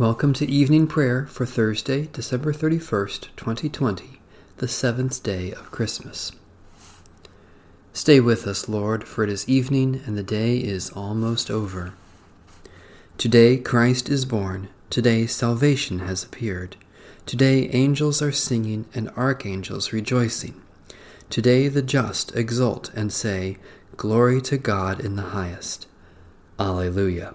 Welcome to evening prayer for Thursday, December 31st, 2020, the seventh day of Christmas. Stay with us, Lord, for it is evening and the day is almost over. Today Christ is born. Today salvation has appeared. Today angels are singing and archangels rejoicing. Today the just exult and say, Glory to God in the highest. Alleluia.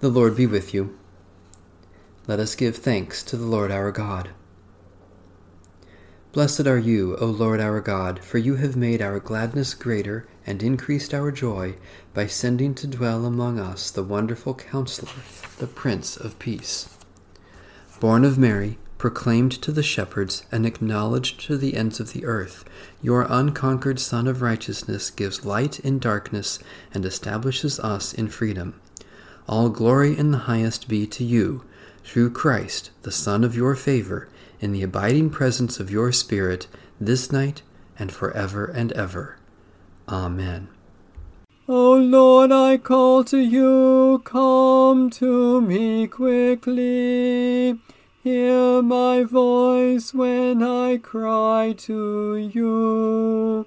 The Lord be with you. Let us give thanks to the Lord our God. Blessed are you, O Lord our God, for you have made our gladness greater and increased our joy by sending to dwell among us the wonderful Counselor, the Prince of Peace. Born of Mary, proclaimed to the shepherds, and acknowledged to the ends of the earth, your unconquered Son of Righteousness gives light in darkness and establishes us in freedom. All glory in the highest be to you, through Christ, the Son of your favor, in the abiding presence of your Spirit, this night and forever and ever. Amen. O Lord, I call to you, come to me quickly. Hear my voice when I cry to you.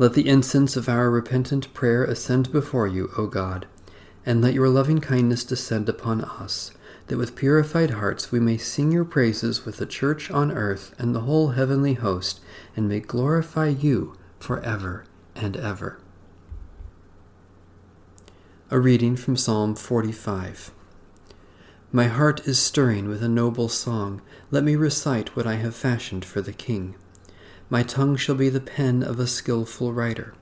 Let the incense of our repentant prayer ascend before you, O God, and let your loving kindness descend upon us, that with purified hearts we may sing your praises with the church on earth and the whole heavenly host, and may glorify you for ever and ever. A reading from Psalm 45. My heart is stirring with a noble song. Let me recite what I have fashioned for the King. My tongue shall be the pen of a skilful writer.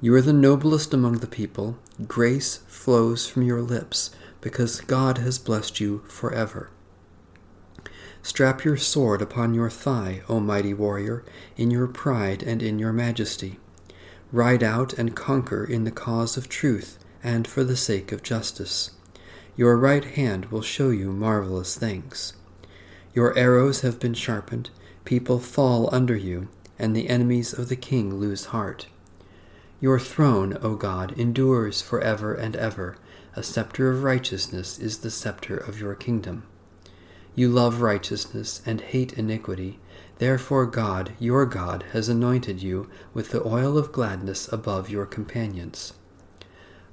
You are the noblest among the people. Grace flows from your lips, because God has blessed you forever. Strap your sword upon your thigh, O mighty warrior, in your pride and in your majesty. Ride out and conquer in the cause of truth and for the sake of justice. Your right hand will show you marvelous things. Your arrows have been sharpened, people fall under you, and the enemies of the king lose heart. Your throne, O God, endures for ever and ever. a scepter of righteousness is the scepter of your kingdom. You love righteousness and hate iniquity. Therefore, God, your God, has anointed you with the oil of gladness above your companions.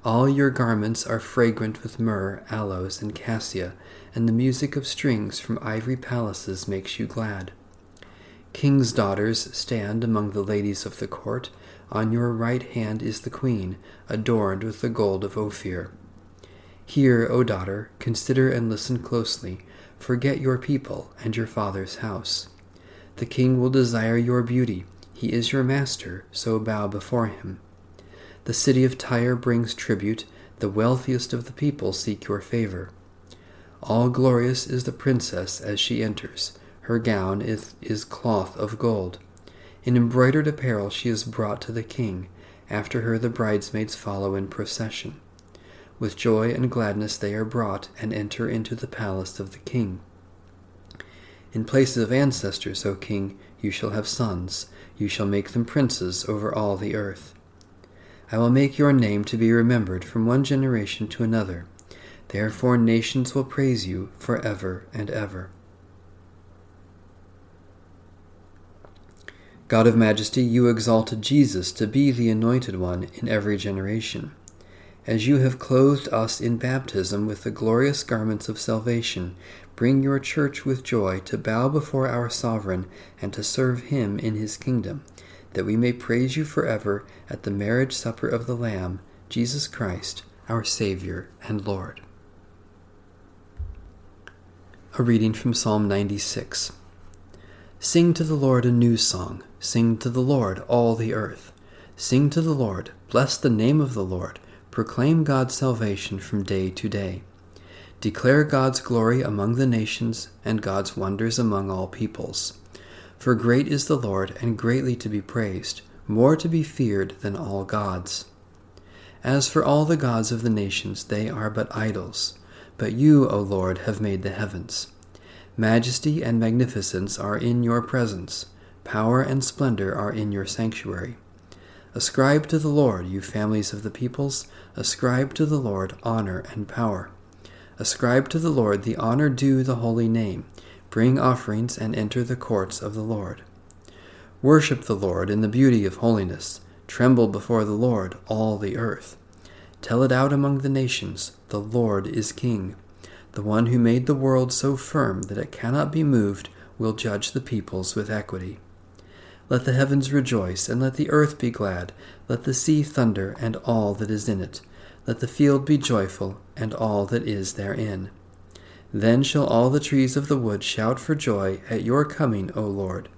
All your garments are fragrant with myrrh, aloes, and cassia, and the music of strings from ivory palaces makes you glad. King's daughters stand among the ladies of the court. On your right hand is the queen, adorned with the gold of Ophir. Hear, O daughter, consider and listen closely. Forget your people and your father's house. The king will desire your beauty. He is your master, so bow before him. The city of Tyre brings tribute. The wealthiest of the people seek your favor. All glorious is the princess as she enters. Her gown is, is cloth of gold. In embroidered apparel she is brought to the king. After her the bridesmaids follow in procession. With joy and gladness they are brought and enter into the palace of the king. In place of ancestors, O king, you shall have sons. You shall make them princes over all the earth. I will make your name to be remembered from one generation to another. Therefore nations will praise you for ever and ever. God of majesty, you exalted Jesus to be the anointed one in every generation as you have clothed us in baptism with the glorious garments of salvation, bring your church with joy to bow before our sovereign and to serve him in his kingdom, that we may praise you forever at the marriage supper of the Lamb, Jesus Christ, our Savior and Lord. A reading from Psalm 96. Sing to the Lord a new song. Sing to the Lord, all the earth. Sing to the Lord. Bless the name of the Lord Proclaim God's salvation from day to day. Declare God's glory among the nations and God's wonders among all peoples. For great is the Lord and greatly to be praised, more to be feared than all gods. As for all the gods of the nations, they are but idols. But you, O Lord, have made the heavens. Majesty and magnificence are in your presence, power and splendor are in your sanctuary. Ascribe to the Lord, you families of the peoples, ascribe to the Lord honor and power. Ascribe to the Lord the honor due the holy name. Bring offerings and enter the courts of the Lord. Worship the Lord in the beauty of holiness. Tremble before the Lord, all the earth. Tell it out among the nations the Lord is King. The one who made the world so firm that it cannot be moved will judge the peoples with equity. Let the heavens rejoice, and let the earth be glad. Let the sea thunder, and all that is in it. Let the field be joyful, and all that is therein. Then shall all the trees of the wood shout for joy at your coming, O Lord,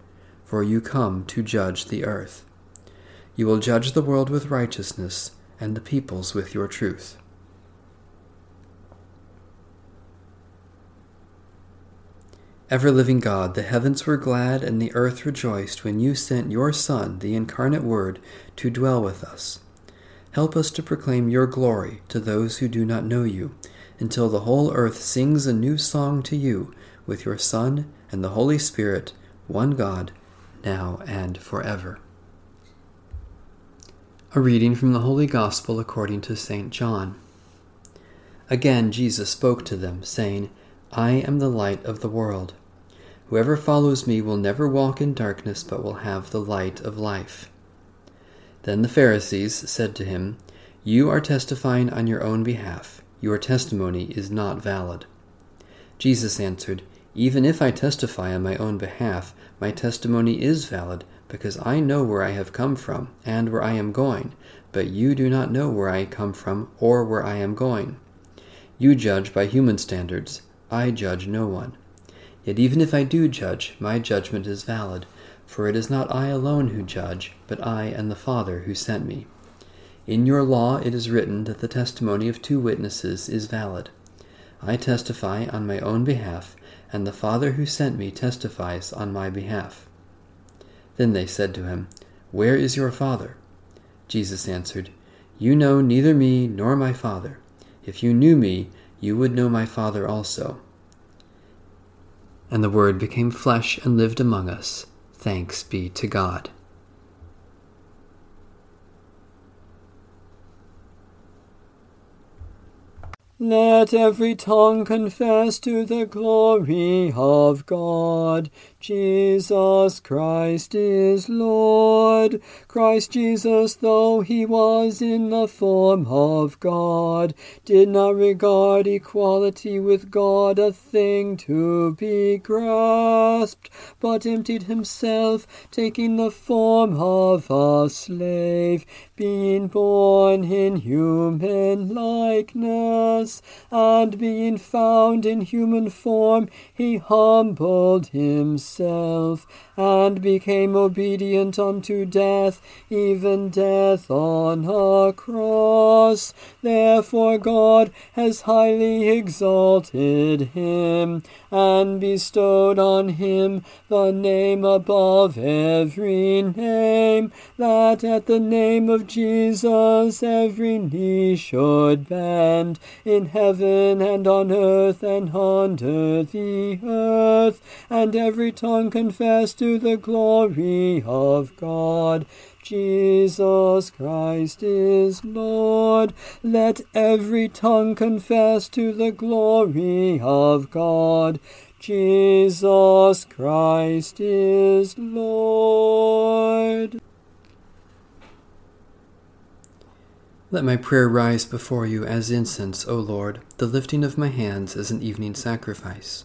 for you come to judge the earth. You will judge the world with righteousness, and the peoples with your truth. Ever living God, the heavens were glad and the earth rejoiced when you sent your Son, the incarnate Word, to dwell with us. Help us to proclaim your glory to those who do not know you, until the whole earth sings a new song to you, with your Son and the Holy Spirit, one God, now and forever. A reading from the Holy Gospel according to St. John. Again Jesus spoke to them, saying, I am the light of the world. Whoever follows me will never walk in darkness, but will have the light of life. Then the Pharisees said to him, You are testifying on your own behalf. Your testimony is not valid. Jesus answered, Even if I testify on my own behalf, my testimony is valid, because I know where I have come from and where I am going, but you do not know where I come from or where I am going. You judge by human standards. I judge no one. Yet even if I do judge, my judgment is valid, for it is not I alone who judge, but I and the Father who sent me. In your law it is written that the testimony of two witnesses is valid. I testify on my own behalf, and the Father who sent me testifies on my behalf. Then they said to him, Where is your Father? Jesus answered, You know neither me nor my Father. If you knew me, you would know my Father also. And the Word became flesh and lived among us. Thanks be to God. Let every tongue confess to the glory of God. Jesus Christ is Lord. Christ Jesus, though he was in the form of God, did not regard equality with God a thing to be grasped, but emptied himself, taking the form of a slave, being born in human likeness, and being found in human form, he humbled himself, and became obedient unto death, even death on a cross. Therefore God has highly exalted him, and bestowed on him the name above every name, that at the name of Jesus every knee should bend, in heaven and on earth and under the earth, and every tongue confess to the glory of God. Jesus Christ is Lord. Let every tongue confess to the glory of God. Jesus Christ is Lord. Let my prayer rise before you as incense, O Lord, the lifting of my hands as an evening sacrifice.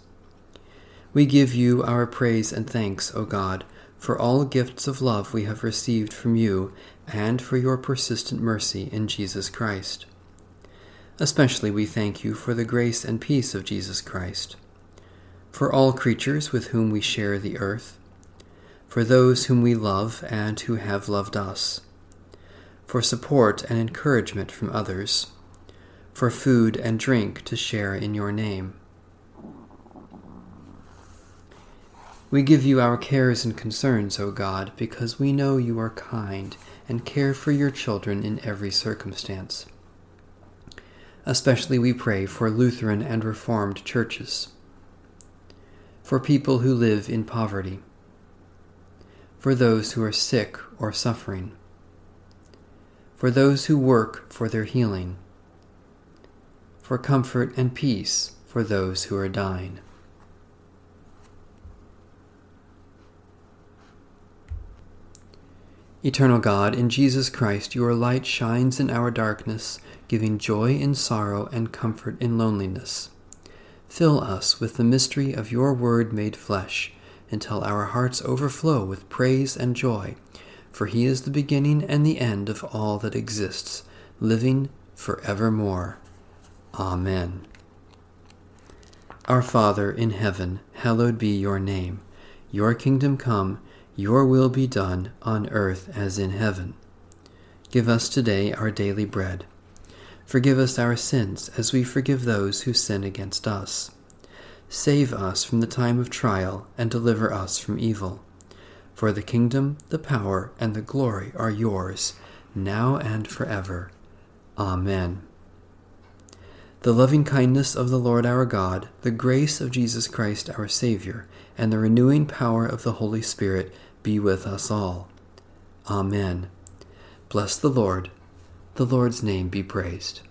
We give you our praise and thanks, O God, for all gifts of love we have received from you and for your persistent mercy in Jesus Christ. Especially we thank you for the grace and peace of Jesus Christ, for all creatures with whom we share the earth, for those whom we love and who have loved us for support and encouragement from others, for food and drink to share in your name. We give you our cares and concerns, O God, because we know you are kind and care for your children in every circumstance. Especially we pray for Lutheran and Reformed churches, for people who live in poverty, for those who are sick or suffering for those who work for their healing, for comfort and peace for those who are dying. Eternal God, in Jesus Christ, your light shines in our darkness, giving joy in sorrow and comfort in loneliness. Fill us with the mystery of your word made flesh, until our hearts overflow with praise and joy for he is the beginning and the end of all that exists, living for evermore. Amen. Our Father in heaven, hallowed be your name. Your kingdom come, your will be done, on earth as in heaven. Give us today our daily bread. Forgive us our sins as we forgive those who sin against us. Save us from the time of trial and deliver us from evil. For the kingdom, the power, and the glory are yours, now and forever. Amen. The loving kindness of the Lord our God, the grace of Jesus Christ our Saviour, and the renewing power of the Holy Spirit be with us all. Amen. Bless the Lord. The Lord's name be praised.